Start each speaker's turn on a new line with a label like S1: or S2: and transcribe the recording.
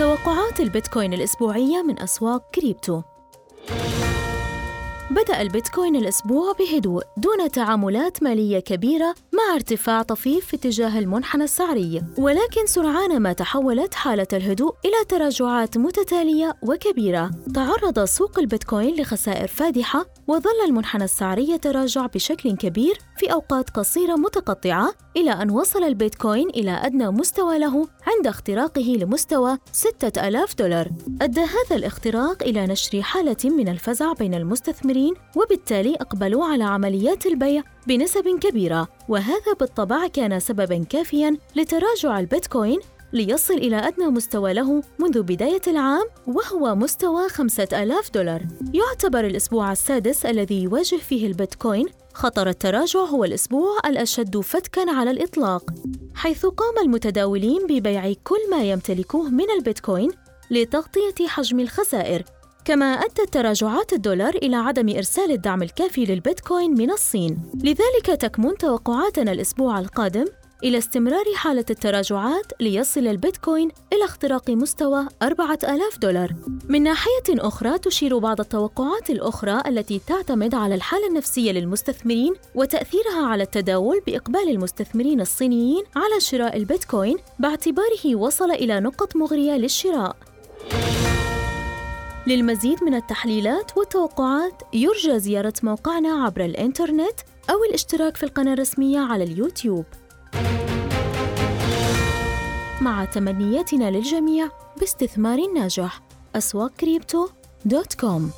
S1: توقعات البيتكوين الأسبوعية من أسواق كريبتو. بدأ البيتكوين الأسبوع بهدوء دون تعاملات مالية كبيرة مع ارتفاع طفيف في اتجاه المنحنى السعري ولكن سرعان ما تحولت حالة الهدوء إلى تراجعات متتالية وكبيرة. تعرض سوق البيتكوين لخسائر فادحة وظل المنحنى السعري يتراجع بشكل كبير في أوقات قصيرة متقطعة إلى أن وصل البيتكوين إلى أدنى مستوى له عند اختراقه لمستوى 6000 دولار. أدى هذا الاختراق إلى نشر حالة من الفزع بين المستثمرين وبالتالي أقبلوا على عمليات البيع بنسب كبيرة وهذا بالطبع كان سببا كافيا لتراجع البيتكوين ليصل إلى أدنى مستوى له منذ بداية العام وهو مستوى 5000 دولار. يعتبر الأسبوع السادس الذي يواجه فيه البيتكوين. خطر التراجع هو الأسبوع الأشد فتكاً على الإطلاق. حيث قام المتداولين ببيع كل ما يمتلكوه من البيتكوين لتغطية حجم الخسائر. كما أدت تراجعات الدولار إلى عدم إرسال الدعم الكافي للبيتكوين من الصين لذلك تكمن توقعاتنا الأسبوع القادم إلى استمرار حالة التراجعات ليصل البيتكوين إلى اختراق مستوى 4000 دولار. من ناحية أخرى تشير بعض التوقعات الأخرى التي تعتمد على الحالة النفسية للمستثمرين وتأثيرها على التداول بإقبال المستثمرين الصينيين على شراء البيتكوين باعتباره وصل إلى نقط مغرية للشراء. للمزيد من التحليلات والتوقعات يرجى زيارة موقعنا عبر الإنترنت أو الاشتراك في القناة الرسمية على اليوتيوب. مع تمنياتنا للجميع باستثمار ناجح أسواق كريبتو dot com